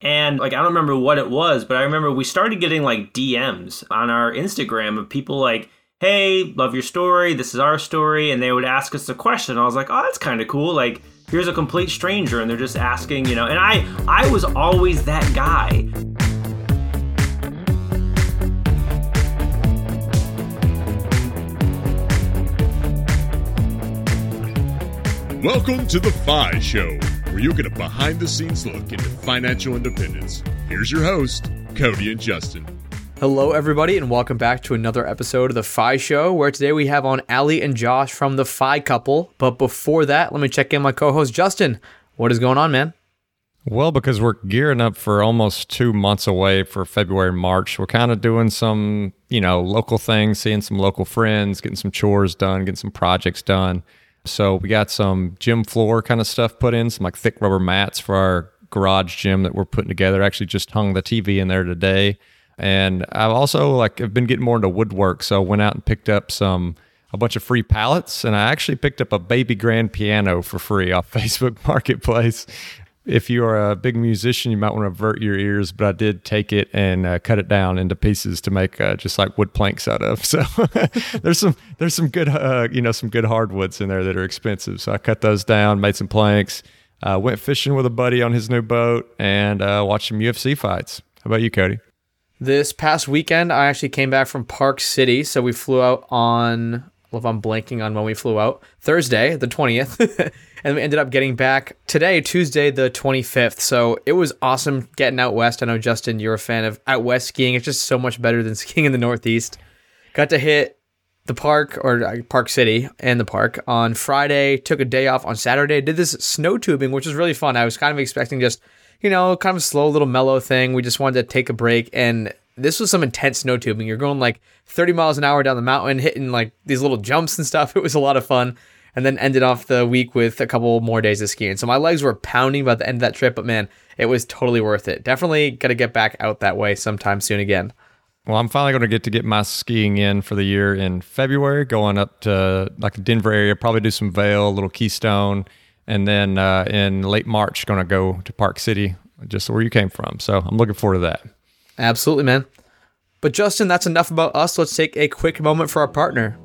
And like I don't remember what it was, but I remember we started getting like DMs on our Instagram of people like, "Hey, love your story. This is our story," and they would ask us a question. I was like, "Oh, that's kind of cool." Like here's a complete stranger and they're just asking, you know. And I I was always that guy. Welcome to the FI Show, where you'll get a behind the scenes look into financial independence. Here's your host, Cody and Justin. Hello, everybody, and welcome back to another episode of the FI Show, where today we have on Ali and Josh from the FI couple. But before that, let me check in my co host, Justin. What is going on, man? Well, because we're gearing up for almost two months away for February, March, we're kind of doing some, you know, local things, seeing some local friends, getting some chores done, getting some projects done. So we got some gym floor kind of stuff put in, some like thick rubber mats for our garage gym that we're putting together. Actually, just hung the TV in there today. And I've also like I've been getting more into woodwork, so I went out and picked up some a bunch of free pallets, and I actually picked up a baby grand piano for free off Facebook Marketplace if you are a big musician, you might want to avert your ears, but I did take it and uh, cut it down into pieces to make uh, just like wood planks out of. So there's some there's some good uh, you know some good hardwoods in there that are expensive. So I cut those down, made some planks, uh, went fishing with a buddy on his new boat, and uh, watched some UFC fights. How about you, Cody? This past weekend, I actually came back from Park City, so we flew out on. If I'm blanking on when we flew out, Thursday, the 20th. and we ended up getting back today, Tuesday, the 25th. So it was awesome getting out west. I know, Justin, you're a fan of out west skiing. It's just so much better than skiing in the Northeast. Got to hit the park or uh, Park City and the park on Friday, took a day off on Saturday, did this snow tubing, which was really fun. I was kind of expecting just, you know, kind of a slow little mellow thing. We just wanted to take a break and this was some intense snow tubing. You're going like 30 miles an hour down the mountain, hitting like these little jumps and stuff. It was a lot of fun and then ended off the week with a couple more days of skiing. So my legs were pounding by the end of that trip, but man, it was totally worth it. Definitely got to get back out that way sometime soon again. Well, I'm finally going to get to get my skiing in for the year in February, going up to like the Denver area, probably do some Vail, a little Keystone, and then uh, in late March, going to go to Park City, just where you came from. So I'm looking forward to that. Absolutely, man. But Justin, that's enough about us. Let's take a quick moment for our partner.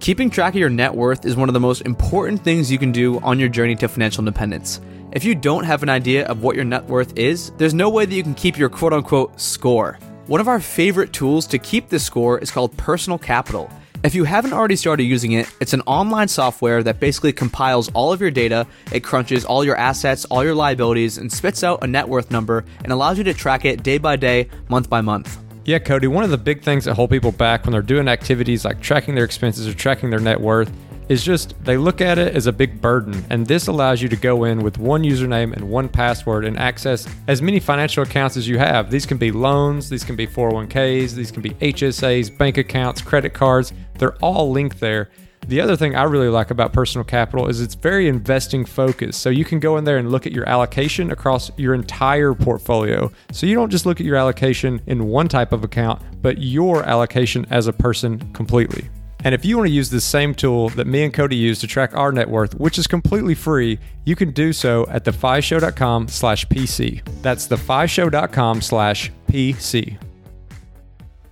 Keeping track of your net worth is one of the most important things you can do on your journey to financial independence. If you don't have an idea of what your net worth is, there's no way that you can keep your quote unquote score. One of our favorite tools to keep this score is called Personal Capital. If you haven't already started using it, it's an online software that basically compiles all of your data, it crunches all your assets, all your liabilities, and spits out a net worth number and allows you to track it day by day, month by month. Yeah, Cody, one of the big things that hold people back when they're doing activities like tracking their expenses or tracking their net worth is just they look at it as a big burden. And this allows you to go in with one username and one password and access as many financial accounts as you have. These can be loans, these can be 401ks, these can be HSAs, bank accounts, credit cards. They're all linked there. The other thing I really like about personal capital is it's very investing focused. So you can go in there and look at your allocation across your entire portfolio. So you don't just look at your allocation in one type of account, but your allocation as a person completely. And if you want to use the same tool that me and Cody use to track our net worth, which is completely free, you can do so at thefishow.com slash PC. That's thefishow.com slash PC.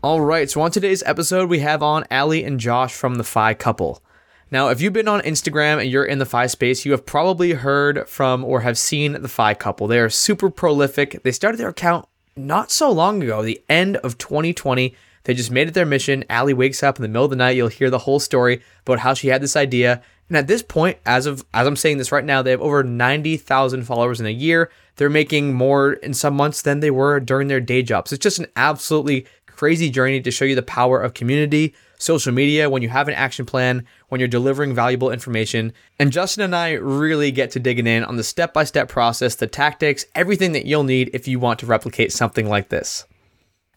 All right, so on today's episode, we have on Ali and Josh from the FI couple. Now, if you've been on Instagram and you're in the FI space, you have probably heard from or have seen the FI couple. They are super prolific. They started their account not so long ago, the end of 2020. They just made it their mission. Ali wakes up in the middle of the night. You'll hear the whole story about how she had this idea. And at this point, as of as I'm saying this right now, they have over 90,000 followers in a year. They're making more in some months than they were during their day jobs. It's just an absolutely crazy journey to show you the power of community, social media, when you have an action plan, when you're delivering valuable information. And Justin and I really get to digging in on the step by step process, the tactics, everything that you'll need if you want to replicate something like this.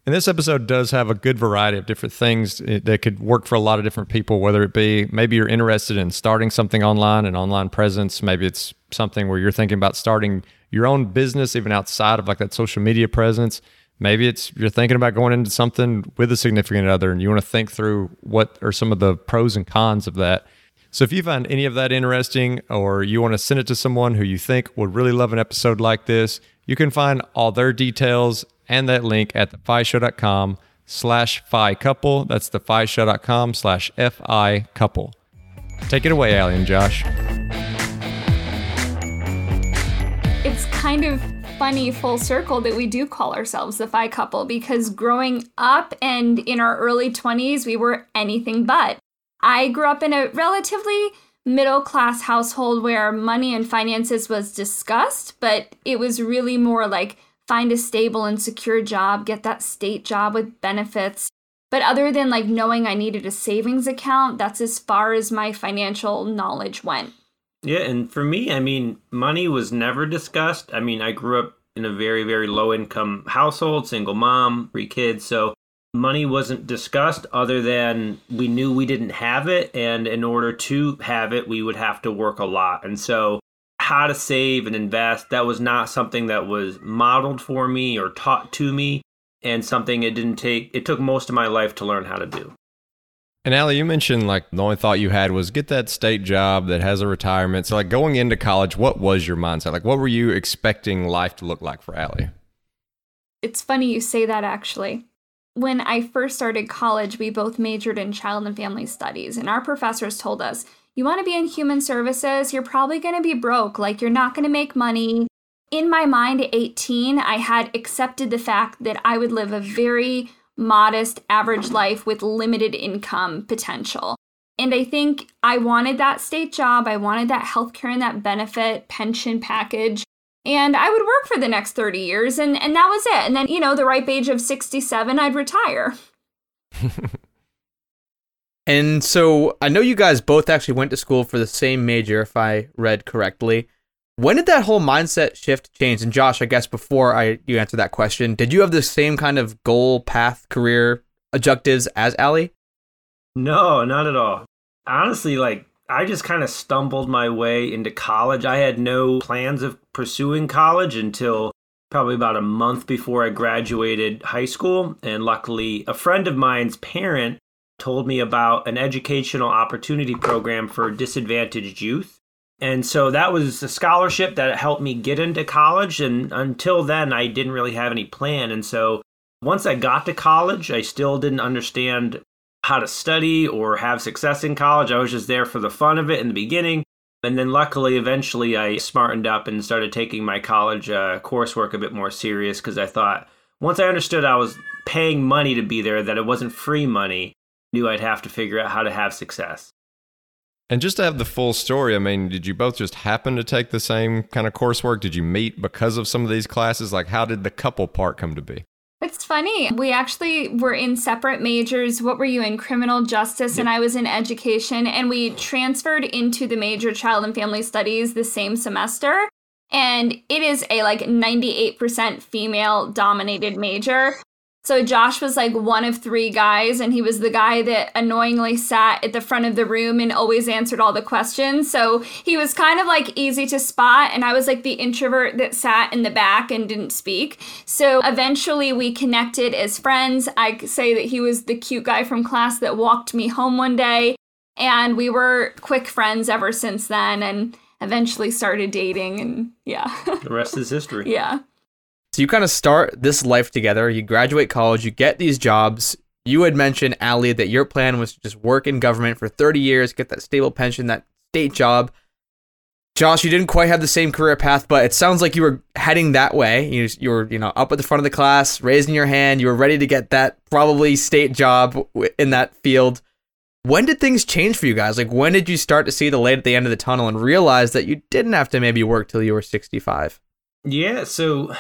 And this episode does have a good variety of different things eh, that could work for a lot of different people, whether it be maybe you're interested in starting something online, an online presence. Maybe it's something where you're thinking about starting your own business, even outside of like that social media presence. Maybe it's you're thinking about going into something with a significant other and you want to think through what are some of the pros and cons of that. So if you find any of that interesting or you want to send it to someone who you think would really love an episode like this, You can find all their details and that link at thefishow.com slash fi couple. That's thefishow.com slash fi couple. Take it away, Allie and Josh. It's kind of funny full circle that we do call ourselves the Fi couple because growing up and in our early 20s, we were anything but. I grew up in a relatively middle class household where money and finances was discussed, but it was really more like find a stable and secure job, get that state job with benefits. But other than like knowing I needed a savings account, that's as far as my financial knowledge went. Yeah, and for me, I mean, money was never discussed. I mean, I grew up in a very, very low income household, single mom, three kids. So money wasn't discussed other than we knew we didn't have it. And in order to have it, we would have to work a lot. And so, how to save and invest, that was not something that was modeled for me or taught to me. And something it didn't take, it took most of my life to learn how to do. And Allie, you mentioned like the only thought you had was get that state job that has a retirement. So, like going into college, what was your mindset? Like, what were you expecting life to look like for Allie? It's funny you say that actually when I first started college, we both majored in child and family studies, and our professors told us, you want to be in human services, you're probably going to be broke, like you're not going to make money. In my mind at 18, I had accepted the fact that I would live a very modest, average life with limited income potential. And I think I wanted that state job, I wanted that healthcare and that benefit pension package and I would work for the next 30 years and and that was it. And then, you know, the ripe age of 67, I'd retire. and so I know you guys both actually went to school for the same major if I read correctly. When did that whole mindset shift change? And Josh, I guess before I you answer that question, did you have the same kind of goal, path, career objectives as Allie? No, not at all. Honestly, like I just kind of stumbled my way into college. I had no plans of pursuing college until probably about a month before I graduated high school. And luckily, a friend of mine's parent told me about an educational opportunity program for disadvantaged youth. And so that was a scholarship that helped me get into college. And until then, I didn't really have any plan. And so once I got to college, I still didn't understand how to study or have success in college. I was just there for the fun of it in the beginning. And then luckily, eventually, I smartened up and started taking my college uh, coursework a bit more serious because I thought once I understood I was paying money to be there, that it wasn't free money, knew I'd have to figure out how to have success. And just to have the full story, I mean, did you both just happen to take the same kind of coursework? Did you meet because of some of these classes? Like, how did the couple part come to be? It's funny. We actually were in separate majors. What were you in? Criminal justice, and I was in education. And we transferred into the major child and family studies the same semester. And it is a like 98% female dominated major. So Josh was like one of three guys, and he was the guy that annoyingly sat at the front of the room and always answered all the questions. So he was kind of like easy to spot, and I was like the introvert that sat in the back and didn't speak. So eventually we connected as friends. I say that he was the cute guy from class that walked me home one day, and we were quick friends ever since then, and eventually started dating, and yeah. the rest is history. Yeah. So you kind of start this life together. You graduate college, you get these jobs. You had mentioned, Ali, that your plan was to just work in government for 30 years, get that stable pension, that state job. Josh, you didn't quite have the same career path, but it sounds like you were heading that way. You, you were, you know, up at the front of the class, raising your hand. You were ready to get that probably state job in that field. When did things change for you guys? Like, when did you start to see the light at the end of the tunnel and realize that you didn't have to maybe work till you were 65? Yeah, so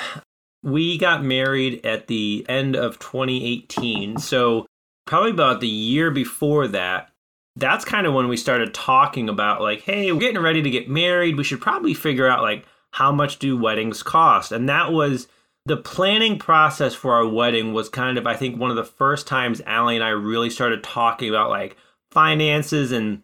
we got married at the end of 2018. So, probably about the year before that, that's kind of when we started talking about, like, hey, we're getting ready to get married. We should probably figure out, like, how much do weddings cost? And that was the planning process for our wedding was kind of, I think, one of the first times Allie and I really started talking about, like, finances and,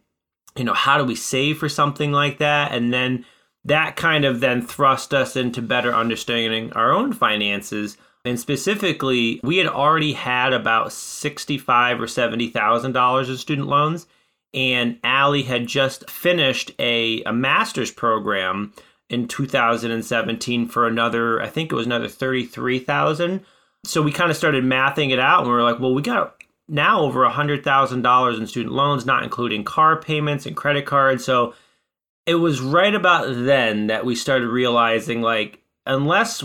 you know, how do we save for something like that? And then that kind of then thrust us into better understanding our own finances. And specifically, we had already had about sixty-five or seventy thousand dollars in student loans, and Allie had just finished a, a master's program in 2017 for another, I think it was another 33,000. So we kind of started mathing it out and we were like, well, we got now over $100,000 in student loans, not including car payments and credit cards. So it was right about then that we started realizing like, unless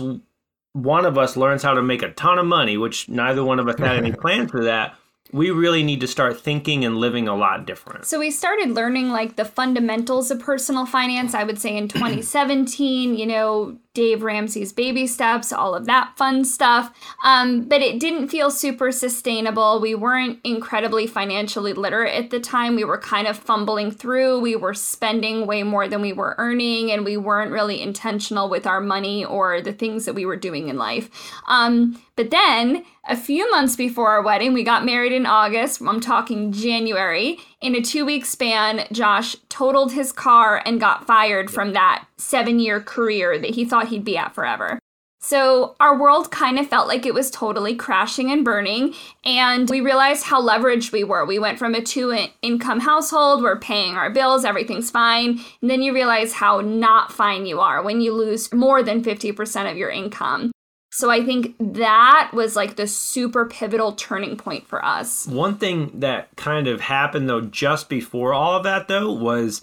one of us learns how to make a ton of money, which neither one of us had any plans for that, we really need to start thinking and living a lot different. So we started learning like the fundamentals of personal finance, I would say in 2017, you know, Dave Ramsey's baby steps, all of that fun stuff. Um, but it didn't feel super sustainable. We weren't incredibly financially literate at the time. We were kind of fumbling through. We were spending way more than we were earning, and we weren't really intentional with our money or the things that we were doing in life. Um, but then, a few months before our wedding, we got married in August. I'm talking January. In a two week span, Josh totaled his car and got fired from that seven year career that he thought he'd be at forever. So our world kind of felt like it was totally crashing and burning, and we realized how leveraged we were. We went from a two income household, we're paying our bills, everything's fine, and then you realize how not fine you are when you lose more than 50% of your income. So I think that was like the super pivotal turning point for us. One thing that kind of happened though just before all of that though was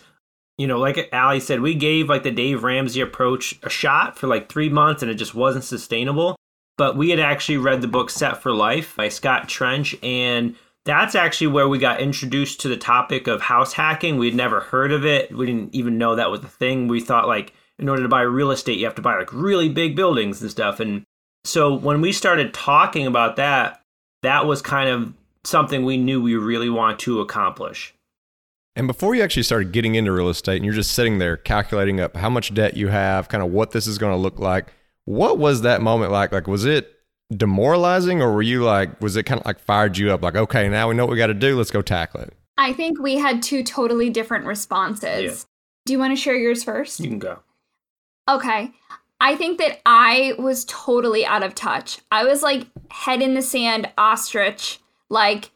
you know, like Ali said, we gave like the Dave Ramsey approach a shot for like three months and it just wasn't sustainable. But we had actually read the book Set for Life by Scott Trench, and that's actually where we got introduced to the topic of house hacking. We'd never heard of it. We didn't even know that was a thing. We thought like in order to buy real estate, you have to buy like really big buildings and stuff. And so when we started talking about that, that was kind of something we knew we really want to accomplish. And before you actually started getting into real estate and you're just sitting there calculating up how much debt you have, kind of what this is going to look like, what was that moment like? Like, was it demoralizing or were you like, was it kind of like fired you up? Like, okay, now we know what we got to do. Let's go tackle it. I think we had two totally different responses. Yeah. Do you want to share yours first? You can go. Okay. I think that I was totally out of touch. I was like head in the sand, ostrich. Like,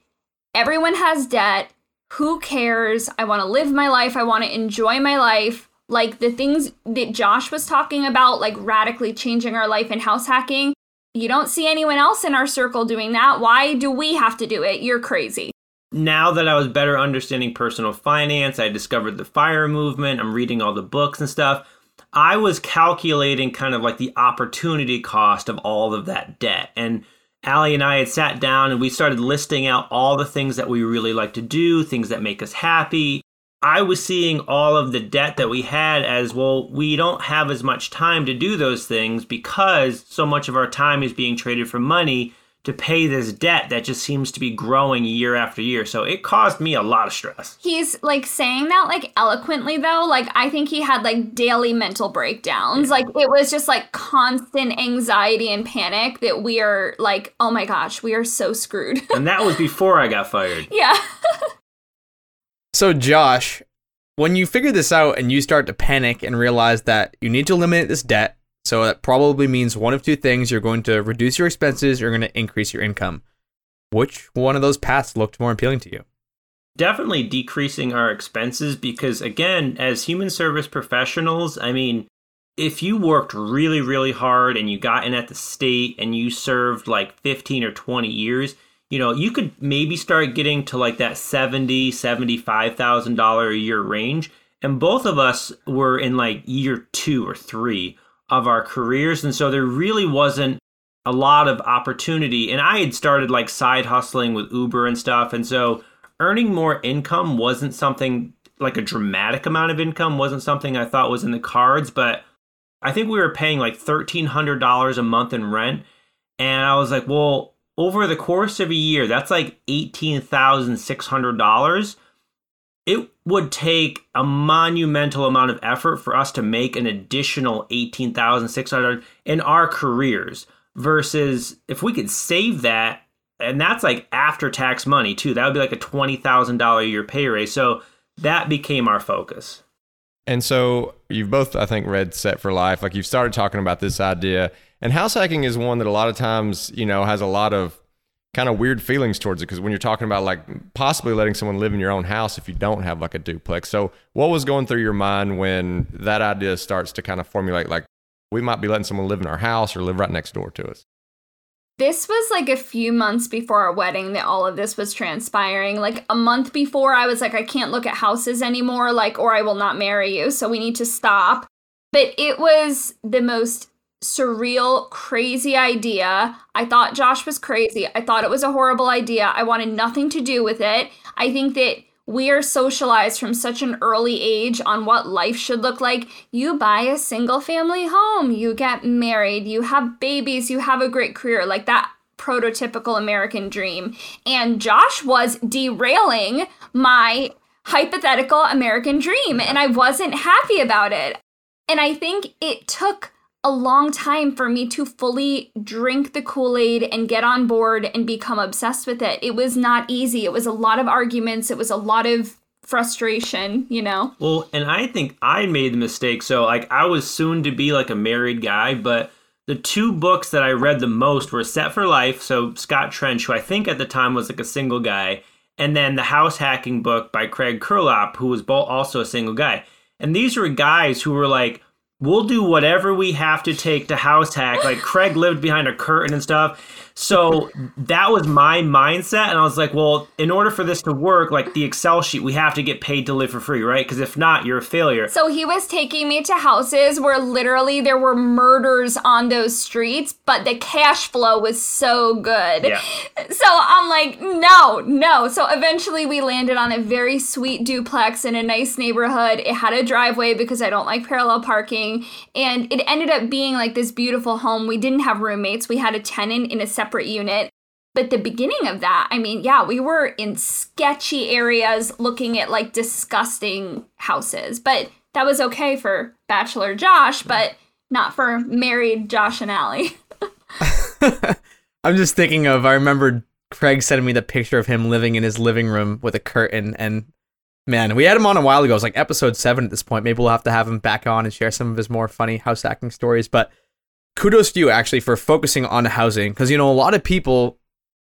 everyone has debt. Who cares? I want to live my life. I want to enjoy my life. Like the things that Josh was talking about, like radically changing our life and house hacking. You don't see anyone else in our circle doing that. Why do we have to do it? You're crazy. Now that I was better understanding personal finance, I discovered the fire movement. I'm reading all the books and stuff I was calculating kind of like the opportunity cost of all of that debt. And Ali and I had sat down and we started listing out all the things that we really like to do, things that make us happy. I was seeing all of the debt that we had as well, we don't have as much time to do those things because so much of our time is being traded for money to pay this debt that just seems to be growing year after year. So it caused me a lot of stress. He's like saying that like eloquently though. Like I think he had like daily mental breakdowns. Like it was just like constant anxiety and panic that we are like, oh my gosh, we are so screwed. and that was before I got fired. Yeah. so Josh, when you figure this out and you start to panic and realize that you need to eliminate this debt so that probably means one of two things you're going to reduce your expenses, you're going to increase your income. Which one of those paths looked more appealing to you? Definitely decreasing our expenses because, again, as human service professionals, I mean, if you worked really, really hard and you got in at the state and you served like 15 or 20 years, you know, you could maybe start getting to like that 70, $75,000 a year range. And both of us were in like year two or three of our careers. And so there really wasn't a lot of opportunity. And I had started like side hustling with Uber and stuff. And so earning more income wasn't something like a dramatic amount of income, wasn't something I thought was in the cards. But I think we were paying like $1,300 a month in rent. And I was like, well, over the course of a year, that's like $18,600 it would take a monumental amount of effort for us to make an additional 18,600 in our careers versus if we could save that and that's like after tax money too. That would be like a $20,000 a year pay raise. So that became our focus. And so you've both I think read set for life. Like you've started talking about this idea and house hacking is one that a lot of times you know has a lot of kind of weird feelings towards it because when you're talking about like possibly letting someone live in your own house if you don't have like a duplex. So, what was going through your mind when that idea starts to kind of formulate like we might be letting someone live in our house or live right next door to us? This was like a few months before our wedding that all of this was transpiring. Like a month before, I was like, I can't look at houses anymore, like, or I will not marry you. So we need to stop. But it was the most surreal, crazy idea. I thought Josh was crazy. I thought it was a horrible idea. I wanted nothing to do with it. I think that we are socialized from such an early age on what life should look like. You buy a single family home, you get married, you have babies, you have a great career. Like that prototypical American dream. And Josh was derailing my hypothetical American dream, and I wasn't happy about it. And I think it took a long time for me to fully drink the Kool Aid and get on board and become obsessed with it. It was not easy. It was a lot of arguments, it was a lot of frustration, you know? Well, and I think I made the mistake. So, like, I was soon to be like a married guy, but the two books that I read the most were Set for Life. So, Scott Trench, who I think at the time was like a single guy, and then the house hacking book by Craig Curelop, who was also a single guy. And these were guys who were like, we'll do whatever we have to take to house hack. Like Craig lived behind a curtain and stuff. So that was my mindset. And I was like, well, in order for this to work, like the Excel sheet, we have to get paid to live for free, right? Because if not, you're a failure. So he was taking me to houses where literally there were murders on those streets, but the cash flow was so good. Yeah. So I'm like, no, no. So eventually we landed on a very sweet duplex in a nice neighborhood. It had a driveway because I don't like parallel parking. And it ended up being like this beautiful home. We didn't have roommates, we had a tenant in a separate unit. But the beginning of that, I mean, yeah, we were in sketchy areas looking at like disgusting houses. But that was okay for Bachelor Josh, but not for married Josh and Allie. I'm just thinking of, I remember Craig sending me the picture of him living in his living room with a curtain. And man, we had him on a while ago. It was like episode seven at this point. Maybe we'll have to have him back on and share some of his more funny house hacking stories. But kudos to you actually for focusing on housing. Because you know a lot of people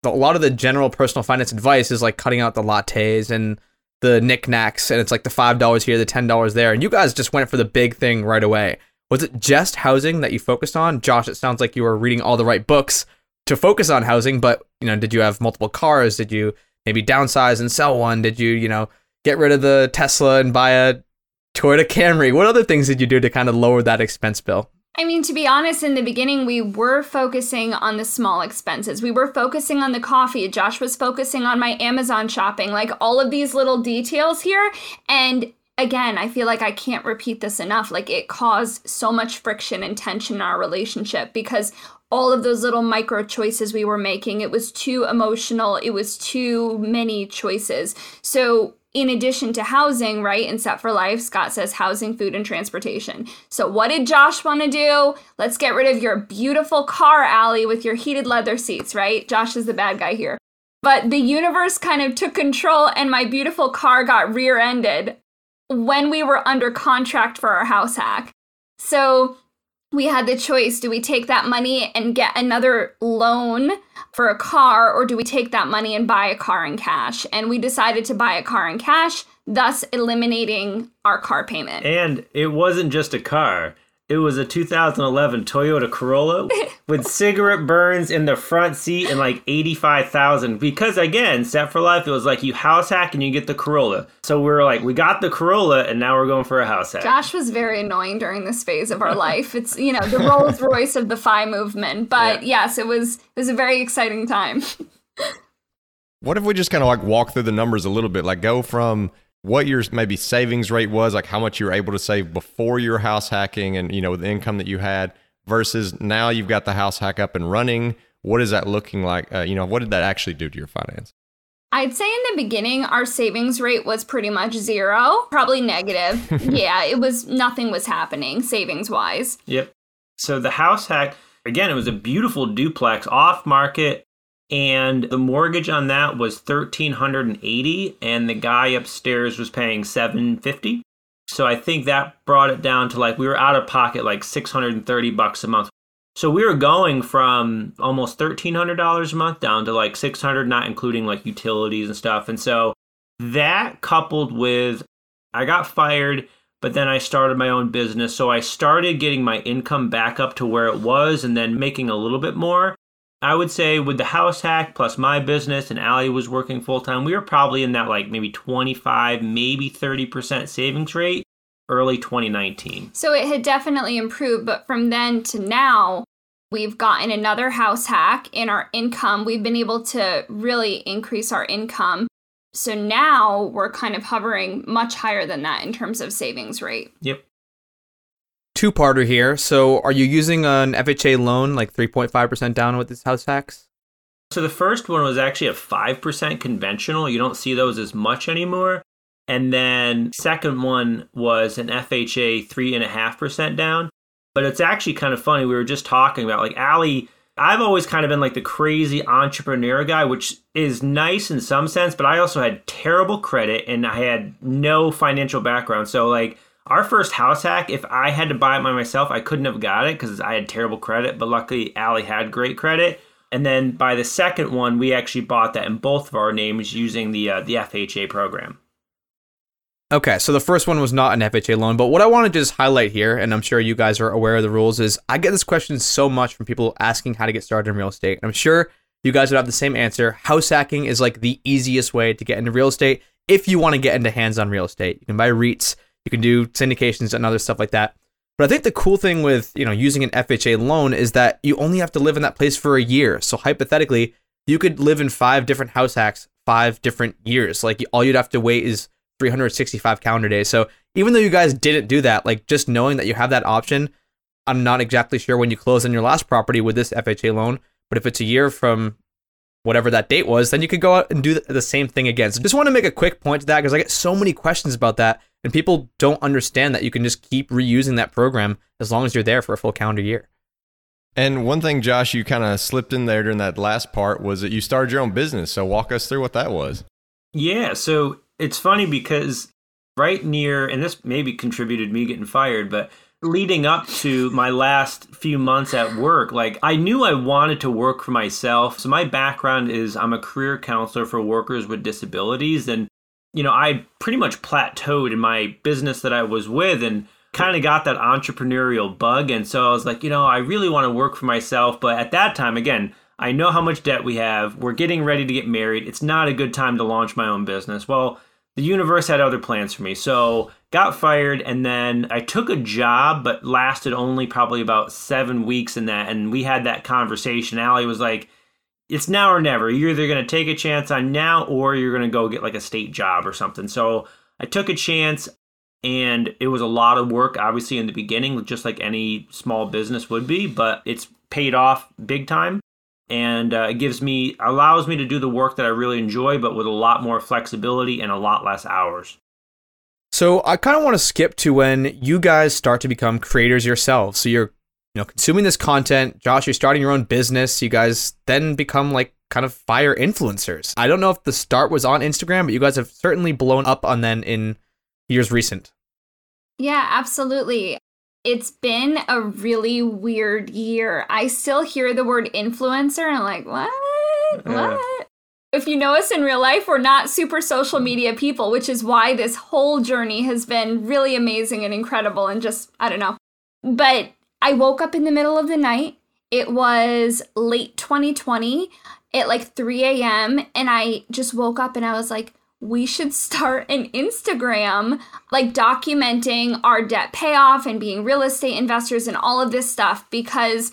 a lot of the general personal finance advice is like cutting out the lattes and the knickknacks and it's like the five dollars here the ten dollars there and you guys just went for the big thing right away. Was it just housing that you focused on? Josh it sounds like you were reading all the right books to focus on housing but you know did you have multiple cars? Did you maybe downsize and sell one? Did you you know get rid of the tesla and buy a toyota camry? What other things did you do to kind of lower that expense bill I mean, to be honest, in the beginning, we were focusing on the small expenses. We were focusing on the coffee. Josh was focusing on my Amazon shopping, like all of these little details here. And again, I feel like I can't repeat this enough. Like it caused so much friction and tension in our relationship because all of those little micro choices we were making, it was too emotional. It was too many choices. So in addition to housing, right, and Set for Life, Scott says housing, food, and transportation. So, what did Josh want to do? Let's get rid of your beautiful car, Allie, with your heated leather seats, right? Josh is the bad guy here. But the universe kind of took control, and my beautiful car got rear ended when we were under contract for our house hack. So, we had the choice do we take that money and get another loan for a car or do we take that money and buy a car in cash? And we decided to buy a car in cash thus eliminating our car payment. And it wasn't just a car it was a 2011 Toyota Corolla with cigarette burns in the front seat and like 85,000. Because again, Set for Life, it was like you house hack and you get the Corolla. So we were like, we got the Corolla and now we're going for a house hack. Josh was very annoying during this phase of our life. It's, you know, the Rolls Royce of the FI movement. But yeah. yes, it was, it was a very exciting time. what if we just kind of like walk through the numbers a little bit? Like go from what your maybe savings rate was, like how much you were able to save before your house hacking and, you know, the income that you had versus now you've got the house hack up and running. What is that looking like? Uh, you know, what did that actually do to your finance? I'd say in the beginning, our savings rate was pretty much zero, probably negative. yeah, it was nothing was happening savings wise. Yep. So the house hack, again, it was a beautiful duplex off market and the mortgage on that was 1380 and the guy upstairs was paying 750 so i think that brought it down to like we were out of pocket like 630 bucks a month So we were going from almost $1,300 a month down to like 600 not including like utilities and stuff. And so that coupled with I got fired, but then I started my own business. So I started getting my income back up to where it was and then making a little bit more. I would say with the house hack plus my business and Allie was working full time, we were probably in that like maybe 25, maybe 30% savings rate early 2019. So it had definitely improved, but from then to now, we've gotten another house hack in our income. We've been able to really increase our income. So now we're kind of hovering much higher than that in terms of savings rate. Yep. Two parter here. So are you using an FHA loan like 3.5% down with this house hacks? So the first one was actually a 5% conventional. You don't see those as much anymore. And then second one was an FHA 3.5% down. But it's actually kind of funny. We were just talking about like Allie. I've always kind of been like the crazy entrepreneur guy, which is nice in some sense, but I also had terrible credit and I had no financial background. So, like, our first house hack, if I had to buy it by myself, I couldn't have got it because I had terrible credit, but luckily Allie had great credit. And then by the second one, we actually bought that in both of our names using the uh, the FHA program. Okay, so the first one was not an FHA loan, but what I want to just highlight here, and I'm sure you guys are aware of the rules, is I get this question so much from people asking how to get started in real estate. And I'm sure you guys would have the same answer. House hacking is like the easiest way to get into real estate if you want to get into hands on real estate. You can buy REITs, you can do syndications and other stuff like that. But I think the cool thing with, you know, using an FHA loan is that you only have to live in that place for a year. So hypothetically, you could live in five different house hacks, five different years. Like all you'd have to wait is 365 calendar days. So even though you guys didn't do that, like just knowing that you have that option, I'm not exactly sure when you close on your last property with this FHA loan, but if it's a year from whatever that date was, then you could go out and do the same thing again. So just want to make a quick point to that because I get so many questions about that and people don't understand that you can just keep reusing that program as long as you're there for a full calendar year. And one thing, Josh, you kind of slipped in there during that last part was that you started your own business. So walk us through what that was. Yeah, so it's funny because right near, and this maybe contributed me getting fired, but leading up to my last few months at work, like I knew I wanted to work for myself. So my background is I'm a career counselor for workers with disabilities. And, you know, I pretty much plateaued in my business that I was with and kind of got that entrepreneurial bug. And so I was like, you know, I really want to work for myself. But at that time, again, I know how much debt we have. We're getting ready to get married. It's not a good time to launch my own business. Well, the universe had other plans for me. So got fired and then I took a job, but lasted only probably about seven weeks in that. And we had that conversation. Allie was like, it's now or never. You're either going to take a chance on now or you're going to go get like a state job or something. So I took a chance and it was a lot of work, obviously, in the beginning, just like any small business would be, but it's paid off big time and uh, it gives me allows me to do the work that I really enjoy, but with a lot more flexibility and a lot less hours. So I kind of want to skip to when you guys start to become creators yourselves. So you're you know consuming this content. Josh, you're starting your own business. You guys then become like kind of fire influencers. I don't know if the start was on Instagram, but you guys have certainly blown up on then in years recent. Yeah, absolutely. It's been a really weird year. I still hear the word influencer and I'm like, what? What? If you know us in real life, we're not super social media people, which is why this whole journey has been really amazing and incredible and just, I don't know. But I woke up in the middle of the night. It was late 2020 at like 3 a.m. And I just woke up and I was like, we should start an Instagram like documenting our debt payoff and being real estate investors and all of this stuff because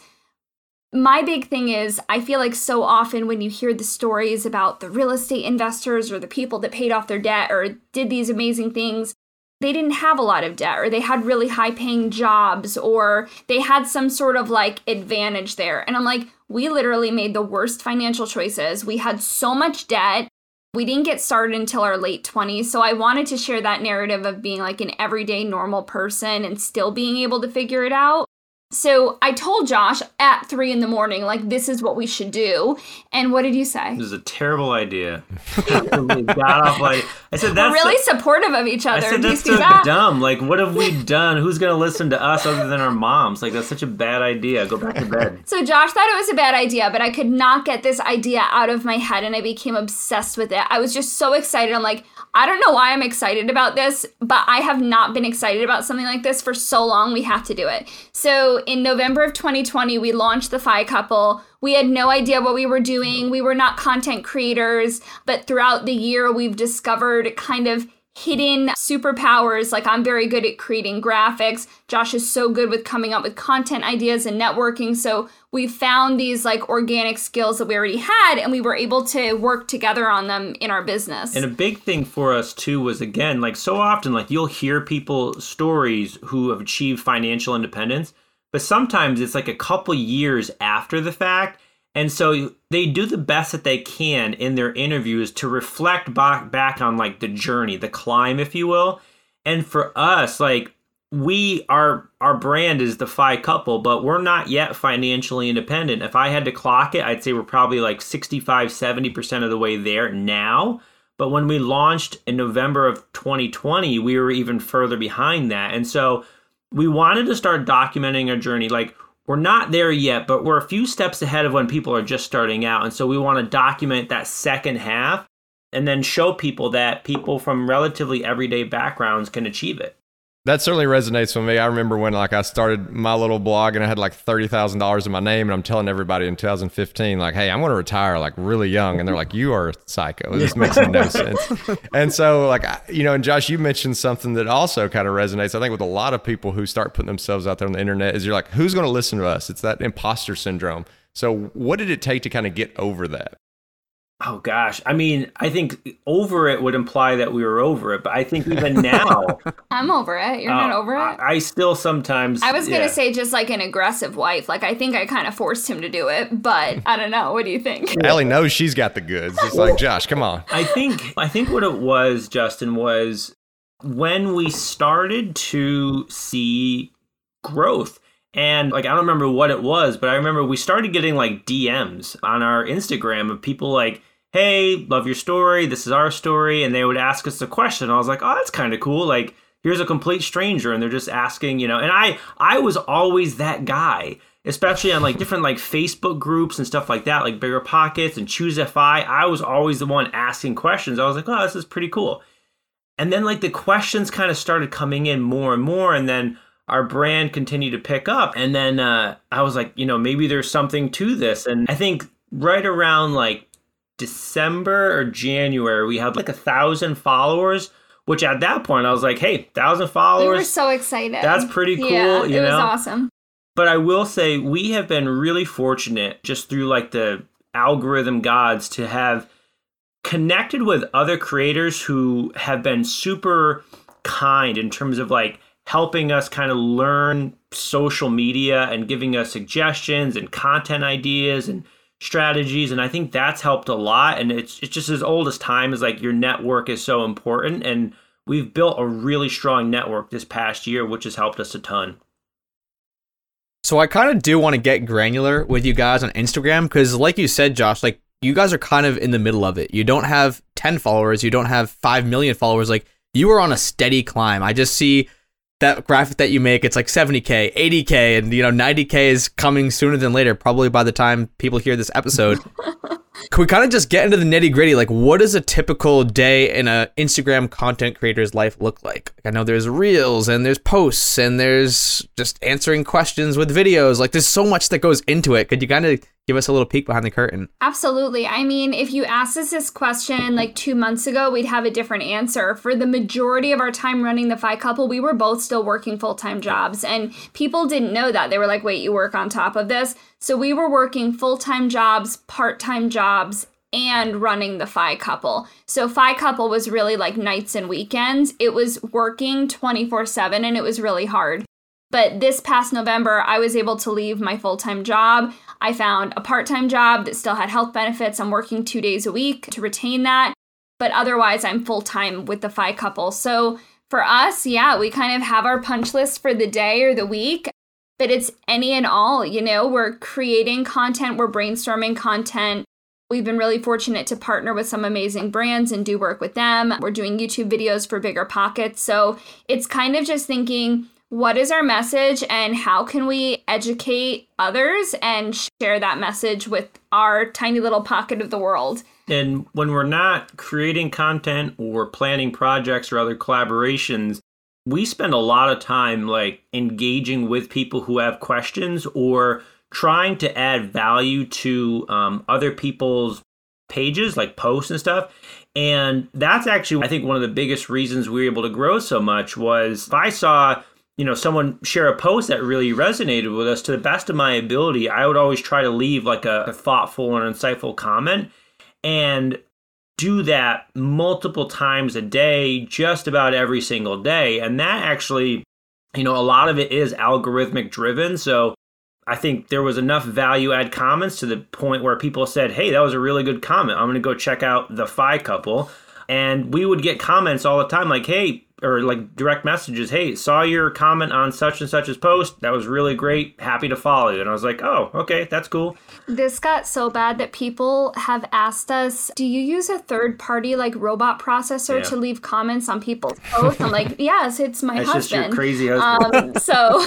my big thing is I feel like so often when you hear the stories about the real estate investors or the people that paid off their debt or did these amazing things, they didn't have a lot of debt or they had really high paying jobs or they had some sort of like advantage there. And I'm like, we literally made the worst financial choices. We had so much debt we didn't get started until our late 20s. So I wanted to share that narrative of being like an everyday normal person and still being able to figure it out. So I told Josh at three in the morning, like, this is what we should do. And what did you say? This is a terrible idea. got off like I said. That's We're really supportive of each I other. said Do you that's so that? dumb. Like, what have we done? Who's gonna listen to us other than our moms? Like, that's such a bad idea. Go back to bed. So Josh thought it was a bad idea, but I could not get this idea out of my head and I became obsessed with it. I was just so excited. I'm like, I don't know why I'm excited about this, but I have not been excited about something like this for so long. We have to do it. So in November of 2020, we launched the Fi Couple. We had no idea what we were doing. We were not content creators, but throughout the year, we've discovered kind of hidden superpowers. Like I'm very good at creating graphics. Josh is so good with coming up with content ideas and networking. So we found these like organic skills that we already had and we were able to work together on them in our business. And a big thing for us too was again, like so often, like you'll hear people stories who have achieved financial independence, but sometimes it's like a couple years after the fact. And so they do the best that they can in their interviews to reflect back back on like the journey, the climb, if you will. And for us, like we our our brand is the Fi couple, but we're not yet financially independent. If I had to clock it, I'd say we're probably like 65, 70% of the way there now. But when we launched in November of 2020, we were even further behind that. And so we wanted to start documenting our journey. Like we're not there yet, but we're a few steps ahead of when people are just starting out. And so we want to document that second half and then show people that people from relatively everyday backgrounds can achieve it. That certainly resonates with me. I remember when like I started my little blog and I had like thirty thousand dollars in my name, and I'm telling everybody in 2015, like, "Hey, I'm going to retire like really young," and they're like, "You are a psycho. This makes no sense." And so, like, you know, and Josh, you mentioned something that also kind of resonates. I think with a lot of people who start putting themselves out there on the internet is you're like, "Who's going to listen to us?" It's that imposter syndrome. So, what did it take to kind of get over that? Oh gosh, I mean, I think over it would imply that we were over it, but I think even now, I'm over it. You're not uh, over it? I, I still sometimes. I was going to yeah. say just like an aggressive wife. Like I think I kind of forced him to do it, but I don't know. What do you think? Allie knows she's got the goods. It's like, Josh, come on. I think I think what it was, Justin, was when we started to see growth. And like I don't remember what it was, but I remember we started getting like DMs on our Instagram of people like, "Hey, love your story. This is our story." And they would ask us a question. I was like, "Oh, that's kind of cool." Like here's a complete stranger and they're just asking, you know. And I I was always that guy especially on like different like Facebook groups and stuff like that, like Bigger Pockets and Choose FI. I was always the one asking questions. I was like, oh, this is pretty cool. And then like the questions kind of started coming in more and more, and then our brand continued to pick up. And then uh, I was like, you know, maybe there's something to this. And I think right around like December or January, we had like a thousand followers. Which at that point I was like, hey, thousand followers! We were so excited. That's pretty cool, Yeah, you it was know? awesome. But I will say we have been really fortunate just through like the algorithm gods to have connected with other creators who have been super kind in terms of like helping us kind of learn social media and giving us suggestions and content ideas and strategies and I think that's helped a lot and it's it's just as old as time is like your network is so important and we've built a really strong network this past year which has helped us a ton. So I kind of do want to get granular with you guys on Instagram because, like you said, Josh, like you guys are kind of in the middle of it. You don't have 10 followers, you don't have 5 million followers. Like you are on a steady climb. I just see that graphic that you make, it's like 70K, 80K, and you know, 90K is coming sooner than later, probably by the time people hear this episode. Can we kind of just get into the nitty gritty? Like, what does a typical day in a Instagram content creator's life look like? I know there's reels and there's posts and there's just answering questions with videos. Like, there's so much that goes into it. Could you kind of give us a little peek behind the curtain? Absolutely. I mean, if you asked us this question like two months ago, we'd have a different answer. For the majority of our time running the Fi Couple, we were both still working full time jobs, and people didn't know that. They were like, wait, you work on top of this? So we were working full time jobs, part time jobs, and running the Fi Couple. So Fi Couple was really like nights and weekends. It was working 24 7, and it was really hard. But this past November, I was able to leave my full time job. I found a part time job that still had health benefits. I'm working two days a week to retain that. But otherwise, I'm full time with the Fi couple. So for us, yeah, we kind of have our punch list for the day or the week. but it's any and all, you know, we're creating content, we're brainstorming content. We've been really fortunate to partner with some amazing brands and do work with them. We're doing YouTube videos for bigger pockets. So it's kind of just thinking, what is our message and how can we educate others and share that message with our tiny little pocket of the world? And when we're not creating content or planning projects or other collaborations, we spend a lot of time like engaging with people who have questions or trying to add value to um, other people's pages like posts and stuff and that's actually i think one of the biggest reasons we were able to grow so much was if i saw you know someone share a post that really resonated with us to the best of my ability i would always try to leave like a, a thoughtful and insightful comment and do that multiple times a day, just about every single day. And that actually, you know, a lot of it is algorithmic driven. So I think there was enough value add comments to the point where people said, hey, that was a really good comment. I'm going to go check out the FI couple. And we would get comments all the time like, hey, or like direct messages, hey, saw your comment on such and such's post. That was really great. Happy to follow you. And I was like, oh, okay, that's cool. This got so bad that people have asked us, do you use a third party like robot processor Yeah. to leave comments on people's posts? I'm like, yes, it's my That's just husband. your crazy husband. Um, so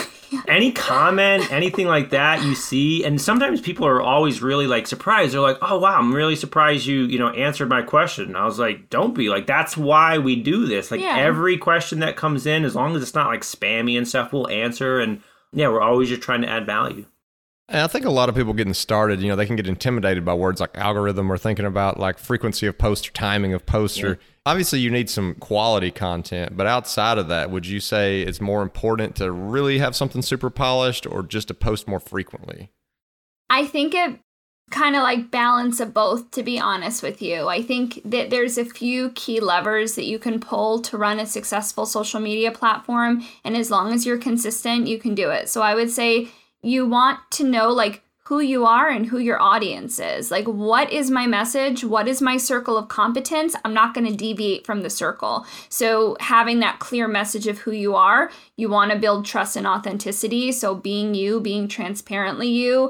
any comment, anything like that you see, and sometimes people are always really like surprised. They're like, "Oh wow, I'm really surprised you, you know, answered my question." And I was like, "Don't be like that's why we do this. Like Yeah. every question that comes in, as long as it's not like spammy and stuff, we'll answer." And yeah, we're always just trying to add value. And I think a lot of people getting started, you know, they can get intimidated by words like algorithm or thinking about like frequency of post or timing of post or obviously you need some quality content, but outside of that, would you say it's more important to really have something super polished or just to post more frequently? I think it kind of like balance of both to be honest with you. I think that there's a few key levers that you can pull to run a successful social media platform and as long as you're consistent, you can do it. So I would say you want to know like who you are and who your audience is. Like what is my message? What is my circle of competence? I'm not going to deviate from the circle. So having that clear message of who you are, you want to build trust and authenticity. So being you, being transparently you,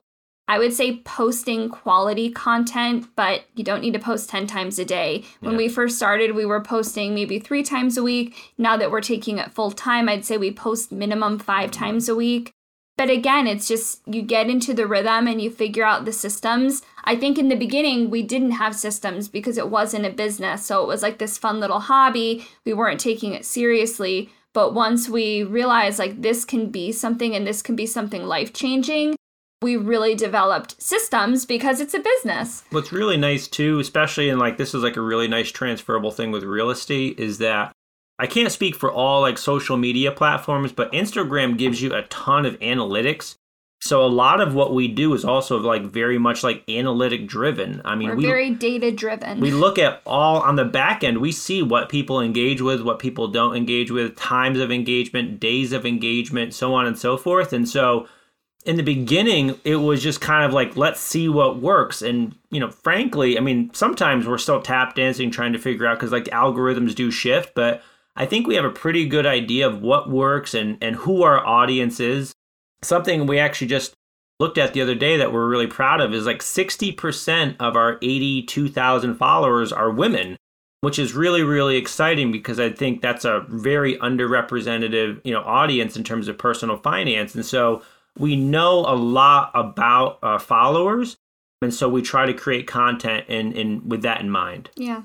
I would say posting quality content, but you don't need to post 10 times a day. When Yeah. we first started, we were posting maybe three times a week. Now that we're taking it full time, I'd say we post minimum five mm-hmm. times a week. But again, it's just you get into the rhythm and you figure out the systems. I think in the beginning, we didn't have systems because it wasn't a business. So it was like this fun little hobby. We weren't taking it seriously. But once we realized like this can be something and this can be something life changing, we really developed systems because it's a business. What's really nice too, especially in like this is like a really nice transferable thing with real estate, is that I can't speak for all like social media platforms, but Instagram gives you a ton of analytics. So a lot of what we do is also like very much like analytic driven. I mean, We're we very data driven. we look at all on the back end we see what people engage with what people don't engage with times of engagement days of engagement so on and so forth and so in the beginning it was just kind of like let's see what works. And you know frankly i mean sometimes we're still tap dancing trying to figure out because like algorithms do shift. But i think we have a pretty good idea of what works and and who our audience is. Something we actually just looked at the other day that we're really proud of is like 60% of our 82,000 followers are women, which is really really exciting because I think that's a very underrepresented, you know, audience in terms of personal finance. And so we know a lot about our followers, and so we try to create content in, in with that in mind. yeah.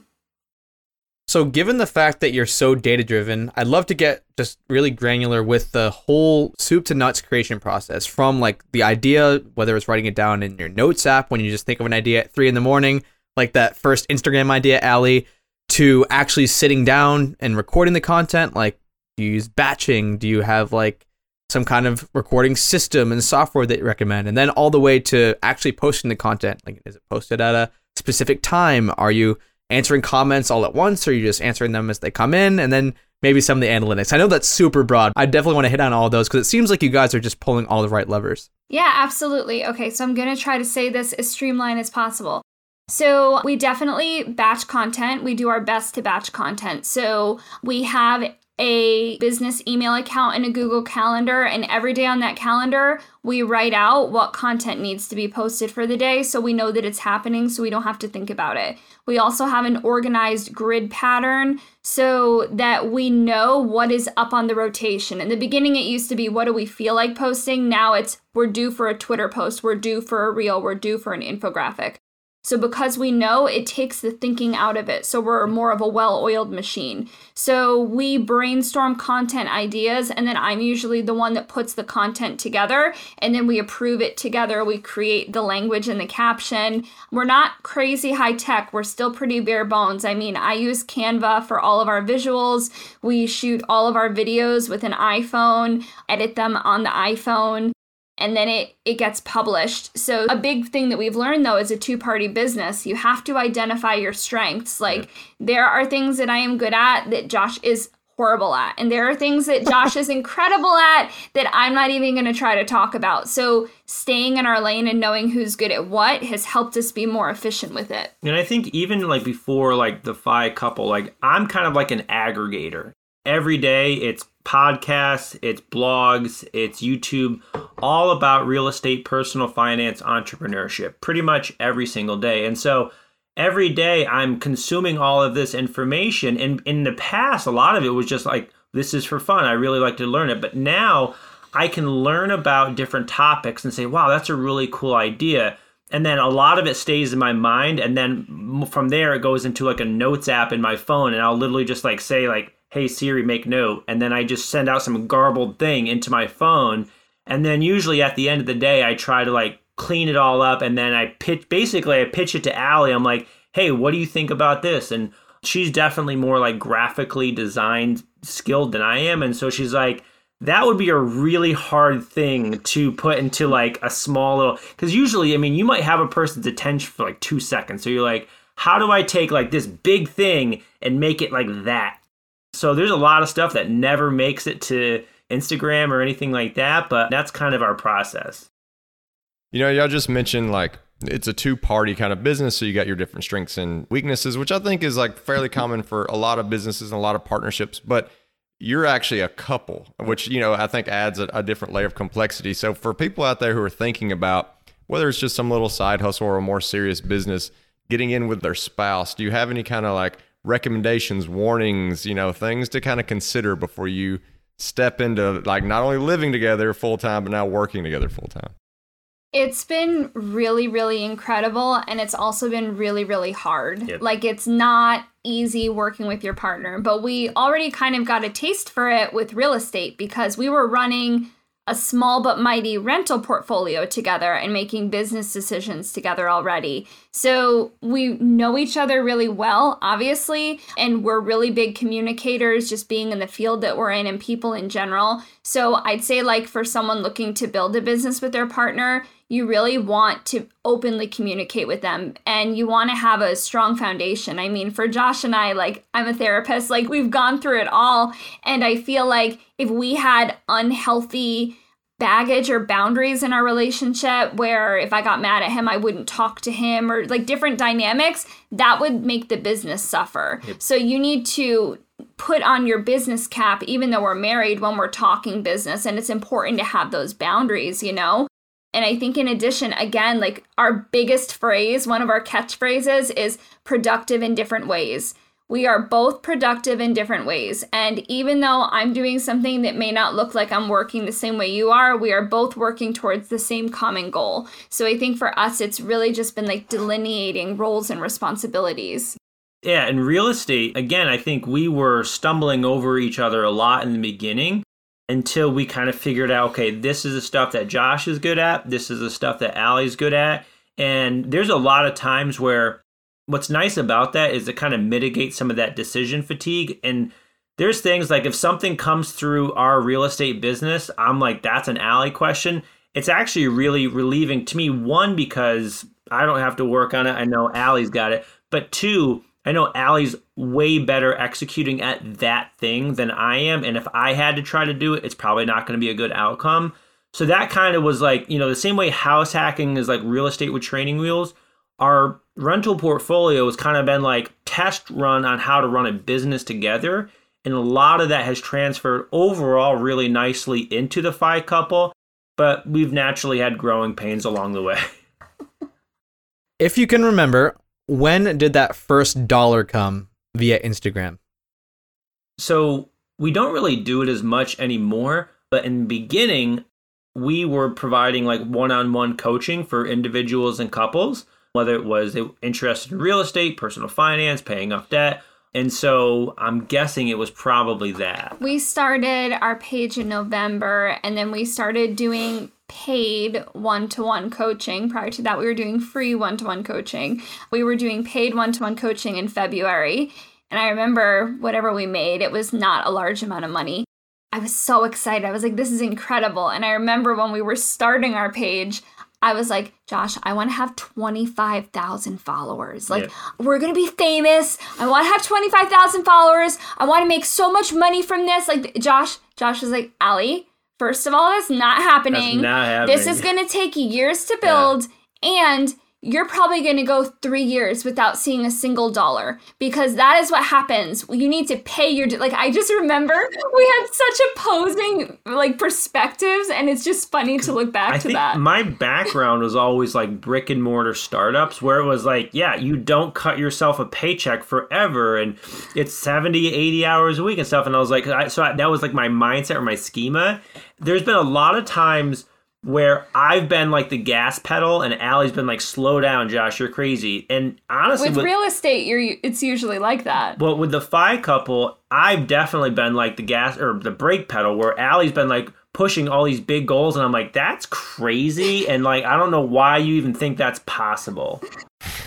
So, given the fact that you're so data driven, I'd love to get just really granular with the whole soup to nuts creation process from like the idea, whether it's writing it down in your notes app when you just think of an idea at three in the morning, like that first Instagram idea, Allie, to actually sitting down and recording the content. Like, do you use batching? Do you have like some kind of recording system and software that you recommend? And then all the way to actually posting the content. Like, is it posted at a specific time? Are you answering comments all at once or are you just answering them as they come in and then maybe some of the analytics i know that's super broad i definitely want to hit on all those because it seems like you guys are just pulling all the right levers Yeah, absolutely. Okay, so I'm going to try to say this as streamlined as possible. So, we definitely batch content. We do our best to batch content. So, we have a business email account and a Google Calendar. And every day on that calendar, we write out what content needs to be posted for the day so we know that it's happening so we don't have to think about it. We also have an organized grid pattern so that we know what is up on the rotation. In the beginning, it used to be what do we feel like posting? Now it's we're due for a Twitter post, we're due for a reel, we're due for an infographic. So, because we know, it takes the thinking out of it. So, we're more of a well oiled machine. So, we brainstorm content ideas, and then I'm usually the one that puts the content together, and then we approve it together. We create the language and the caption. We're not crazy high tech, we're still pretty bare bones. I mean, I use Canva for all of our visuals. We shoot all of our videos with an iPhone, edit them on the iPhone and then it it gets published. So a big thing that we've learned though is a two-party business. You have to identify your strengths. Like there are things that I am good at that Josh is horrible at. And there are things that Josh is incredible at that I'm not even going to try to talk about. So staying in our lane and knowing who's good at what has helped us be more efficient with it. And I think even like before like the FI couple, like I'm kind of like an aggregator. Every day it's podcasts, it's blogs, it's YouTube, all about real estate, personal finance, entrepreneurship, pretty much every single day. And so every day I'm consuming all of this information. And in the past, a lot of it was just like, this is for fun. I really like to learn it. But now I can learn about different topics and say, wow, that's a really cool idea. And then a lot of it stays in my mind. And then from there, it goes into like a notes app in my phone. And I'll literally just like say, like, hey Siri, make note, and then I just send out some garbled thing into my phone, and then usually at the end of the day, I try to like clean it all up, and then I pitch. Basically, I pitch it to Allie. I'm like, hey, what do you think about this? And she's definitely more like graphically designed skilled than I am, and so she's like. That would be a really hard thing to put into like a small little because usually, I mean, you might have a person's attention for like two seconds. So you're like, how do I take like this big thing and make it like that? So there's a lot of stuff that never makes it to Instagram or anything like that, but that's kind of our process. You know, y'all just mentioned like it's a two party kind of business. So you got your different strengths and weaknesses, which I think is like fairly common for a lot of businesses and a lot of partnerships. But you're actually a couple, which, you know, I think adds a, a different layer of complexity. So for people out there who are thinking about whether it's just some little side hustle or a more serious business, getting in with their spouse, do you have any kind of like recommendations, warnings, you know, things to kind of consider before you step into like not only living together full time, but now working together full time? It's been really, really incredible. And it's also been really, really hard. Yep. Like, it's not easy working with your partner, but we already kind of got a taste for it with real estate because we were running a small but mighty rental portfolio together and making business decisions together already. So we know each other really well, obviously, and we're really big communicators just being in the field that we're in and people in general. So I'd say, like, for someone looking to build a business with their partner, you really want to openly communicate with them and you want to have a strong foundation. I mean, for Josh and I, like, I'm a therapist, like, we've gone through it all. And I feel like if we had unhealthy, baggage or boundaries in our relationship where if I got mad at him, I wouldn't talk to him or like different dynamics, that would make the business suffer. Yep. So you need to put on your business cap, even though we're married, when we're talking business. And it's important to have those boundaries, you know? And I think, in addition, again, like our biggest phrase, one of our catchphrases is productive in different ways. We are both productive in different ways. And even though I'm doing something that may not look like I'm working the same way you are, we are both working towards the same common goal. So I think for us, it's really just been like delineating roles and responsibilities. Yeah, in real estate, again, I think we were stumbling over each other a lot in the beginning until we kind of figured out okay, this is the stuff that Josh is good at, this is the stuff that Allie's good at. And there's a lot of times where what's nice about that is it kind of mitigates some of that decision fatigue. And there's things like if something comes through our real estate business, I'm like, that's an Allie question. It's actually really relieving to me. One, because I don't have to work on it. I know Allie's got it. But two, I know Allie's way better executing at that thing than I am. And if I had to try to do it, it's probably not going to be a good outcome. So that kind of was like, you know, the same way house hacking is like real estate with training wheels, our rental portfolio has kind of been like test run on how to run a business together. And a lot of that has transferred overall really nicely into the FI couple, but we've naturally had growing pains along the way. If you can remember, when did that first dollar come via Instagram? So we don't really do it as much anymore, but in the beginning, we were providing like one on one coaching for individuals and couples, whether it was interested in real estate, personal finance, paying off debt. And so I'm guessing it was probably that. We started our page in November and then we started doing paid one to one coaching. Prior to that, we were doing free one to one coaching. We were doing paid one to one coaching in February. And I remember whatever we made, it was not a large amount of money. I was so excited. I was like, this is incredible. And I remember when we were starting our page, I was like, Josh, I want to have 25,000 followers. Like, yeah. we're going to be famous. I want to have 25,000 followers. I want to make so much money from this. Like, Josh, Josh was like, Allie, first of all, that's not happening. That's not happening. This is going to take years to build. Yeah. And you're probably going to go three years without seeing a single dollar because that is what happens. You need to pay your like. I just remember we had such opposing like perspectives, and it's just funny to look back I to think that. My background was always like brick and mortar startups, where it was like, yeah, you don't cut yourself a paycheck forever, and it's 70, 80 hours a week and stuff. And I was like, I, so I, that was like my mindset or my schema. There's been a lot of times where I've been like the gas pedal and Allie's been like, slow down, Josh, you're crazy. And honestly, with, with real estate, you're it's usually like that. But with the FI couple, I've definitely been like the gas or the brake pedal, where Allie's been like pushing all these big goals, and I'm like, that's crazy, and like I don't know why you even think that's possible.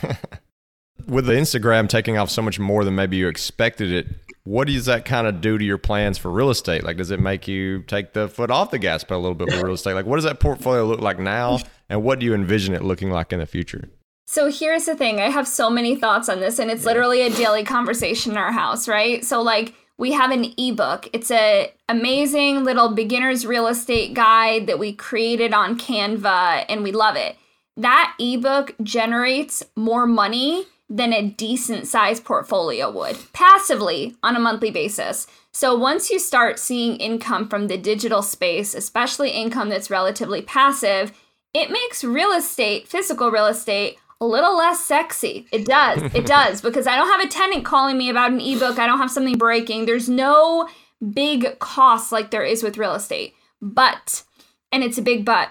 with the Instagram taking off so much more than maybe you expected it, what does that kind of do to your plans for real estate? Like, does it make you take the foot off the gas pedal a little bit with real estate? Like, what does that portfolio look like now, and what do you envision it looking like in the future? So here's the thing I have so many thoughts on this, and it's literally a daily conversation in our house, right? So, like, we have an ebook. It's a amazing little beginner's real estate guide that we created on Canva, and we love it. That ebook generates more money than a decent sized portfolio would passively on a monthly basis. So once you start seeing income from the digital space, especially income that's relatively passive, it makes real estate, physical real estate, a little less sexy. It does. It does because I don't have a tenant calling me about an ebook. I don't have something breaking. There's no big cost like there is with real estate. But, and it's a big but,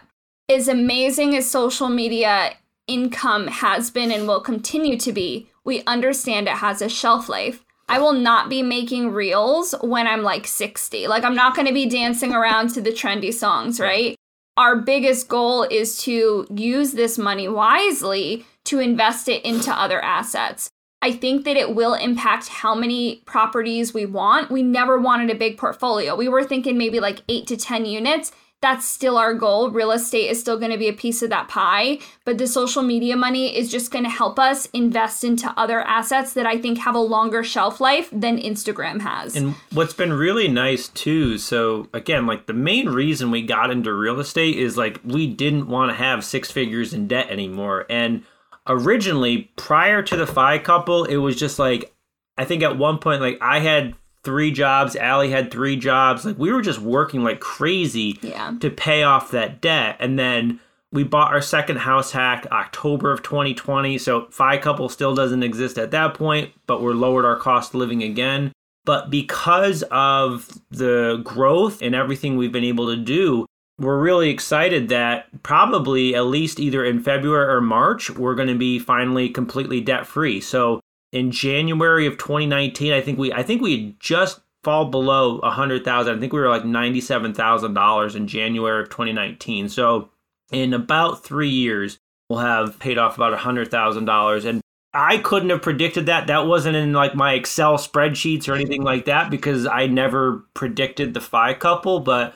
as amazing as social media income has been and will continue to be, we understand it has a shelf life. I will not be making reels when I'm like 60. Like, I'm not going to be dancing around to the trendy songs, right? Our biggest goal is to use this money wisely to invest it into other assets. I think that it will impact how many properties we want. We never wanted a big portfolio. We were thinking maybe like eight to 10 units that's still our goal. Real estate is still going to be a piece of that pie, but the social media money is just going to help us invest into other assets that I think have a longer shelf life than Instagram has. And what's been really nice too, so again, like the main reason we got into real estate is like we didn't want to have six figures in debt anymore. And originally, prior to the FI couple, it was just like I think at one point like I had three jobs. Allie had three jobs. Like we were just working like crazy yeah. to pay off that debt. And then we bought our second house hack October of 2020. So FI couple still doesn't exist at that point, but we're lowered our cost of living again. But because of the growth and everything we've been able to do, we're really excited that probably at least either in February or March, we're going to be finally completely debt free. So in January of 2019, I think we I think we had just fall below a hundred thousand. I think we were like ninety seven thousand dollars in January of 2019. So in about three years, we'll have paid off about a hundred thousand dollars. And I couldn't have predicted that. That wasn't in like my Excel spreadsheets or anything like that because I never predicted the FI couple. But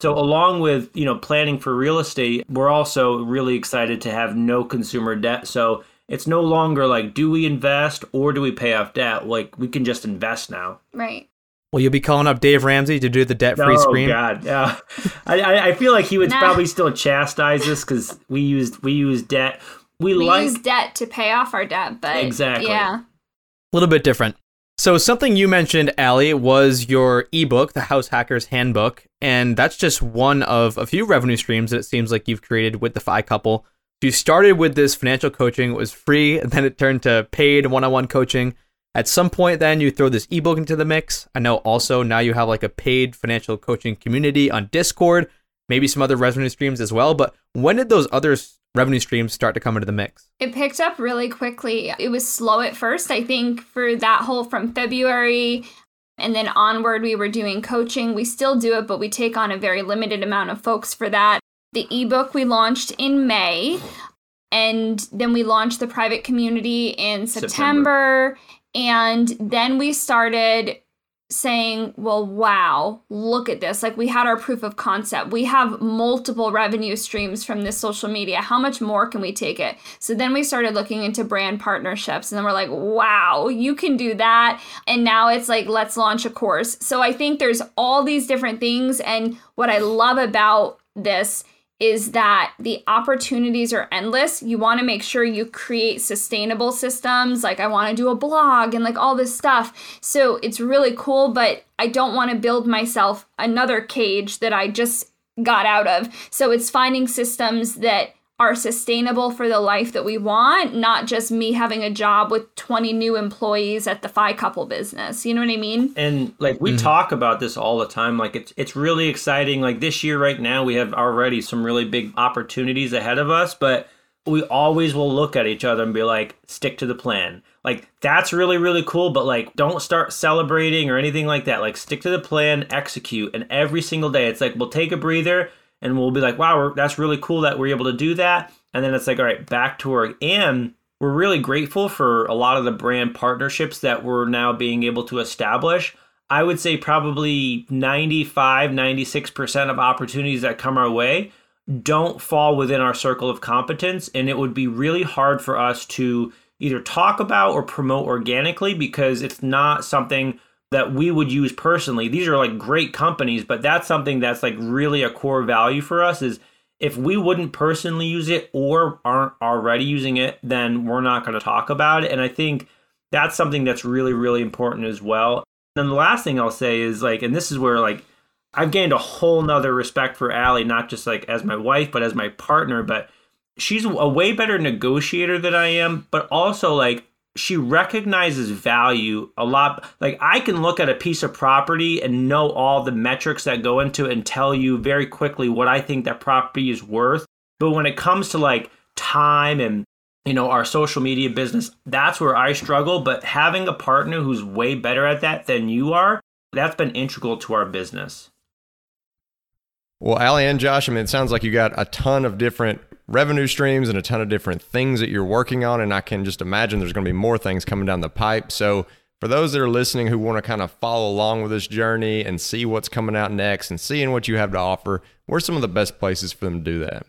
so along with you know planning for real estate, we're also really excited to have no consumer debt. So it's no longer like do we invest or do we pay off debt? Like we can just invest now. Right. Well, you'll be calling up Dave Ramsey to do the debt-free oh, screen? Oh God, yeah. I, I feel like he would nah. probably still chastise us because we used we used debt. We, we like use debt to pay off our debt, but exactly, yeah, a little bit different. So something you mentioned, Allie, was your ebook, The House Hackers Handbook, and that's just one of a few revenue streams that it seems like you've created with the Fi Couple. You started with this financial coaching; it was free, and then it turned to paid one-on-one coaching. At some point, then you throw this ebook into the mix. I know also now you have like a paid financial coaching community on Discord, maybe some other revenue streams as well. But when did those other revenue streams start to come into the mix? It picked up really quickly. It was slow at first. I think for that whole from February and then onward, we were doing coaching. We still do it, but we take on a very limited amount of folks for that. The ebook we launched in May, and then we launched the private community in September. September. And then we started saying, well, wow, look at this. Like we had our proof of concept. We have multiple revenue streams from this social media. How much more can we take it? So then we started looking into brand partnerships and then we're like, wow, you can do that. And now it's like, let's launch a course. So I think there's all these different things. And what I love about this is that the opportunities are endless. You want to make sure you create sustainable systems. Like, I want to do a blog and like all this stuff. So it's really cool, but I don't want to build myself another cage that I just got out of. So it's finding systems that are sustainable for the life that we want, not just me having a job with 20 new employees at the Fi couple business. You know what I mean? And like we mm-hmm. talk about this all the time. Like it's it's really exciting. Like this year right now we have already some really big opportunities ahead of us, but we always will look at each other and be like, stick to the plan. Like that's really really cool, but like don't start celebrating or anything like that. Like stick to the plan, execute, and every single day it's like we'll take a breather and we'll be like, wow, that's really cool that we're able to do that. And then it's like, all right, back to work. And we're really grateful for a lot of the brand partnerships that we're now being able to establish. I would say probably 95, 96% of opportunities that come our way don't fall within our circle of competence. And it would be really hard for us to either talk about or promote organically because it's not something that we would use personally. These are like great companies, but that's something that's like really a core value for us is if we wouldn't personally use it or aren't already using it, then we're not going to talk about it. And I think that's something that's really, really important as well. And the last thing I'll say is like, and this is where like I've gained a whole nother respect for Allie, not just like as my wife, but as my partner. But she's a way better negotiator than I am, but also like she recognizes value a lot. Like I can look at a piece of property and know all the metrics that go into it and tell you very quickly what I think that property is worth. But when it comes to like time and you know our social media business, that's where I struggle. But having a partner who's way better at that than you are, that's been integral to our business. Well, Allie and Josh, I mean, it sounds like you got a ton of different revenue streams and a ton of different things that you're working on. And I can just imagine there's going to be more things coming down the pipe. So, for those that are listening who want to kind of follow along with this journey and see what's coming out next and seeing what you have to offer, where's some of the best places for them to do that?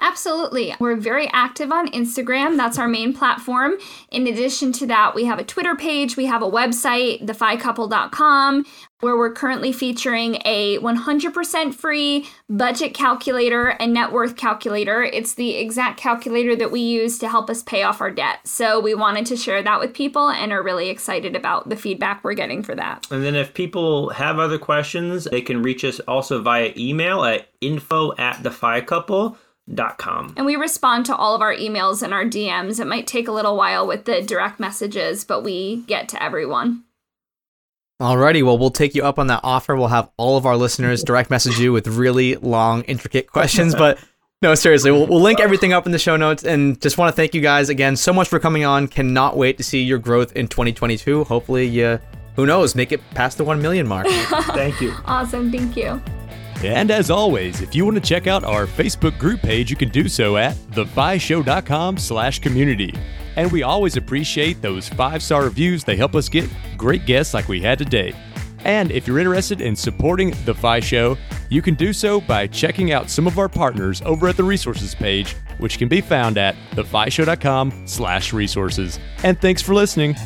Absolutely. We're very active on Instagram. That's our main platform. In addition to that, we have a Twitter page, we have a website, theficouple.com, where we're currently featuring a 100% free budget calculator and net worth calculator. It's the exact calculator that we use to help us pay off our debt. So we wanted to share that with people and are really excited about the feedback we're getting for that. And then if people have other questions, they can reach us also via email at info at theficouple.com Com. And we respond to all of our emails and our DMs. It might take a little while with the direct messages, but we get to everyone. Alrighty, well, we'll take you up on that offer. We'll have all of our listeners direct message you with really long, intricate questions. But no, seriously, we'll, we'll link everything up in the show notes. And just want to thank you guys again so much for coming on. Cannot wait to see your growth in 2022. Hopefully, you, who knows, make it past the 1 million mark. thank you. Awesome. Thank you. And as always, if you want to check out our Facebook group page, you can do so at thefishow.com slash community. And we always appreciate those five-star reviews. They help us get great guests like we had today. And if you're interested in supporting The Fi Show, you can do so by checking out some of our partners over at the resources page, which can be found at thefishow.com slash resources. And thanks for listening.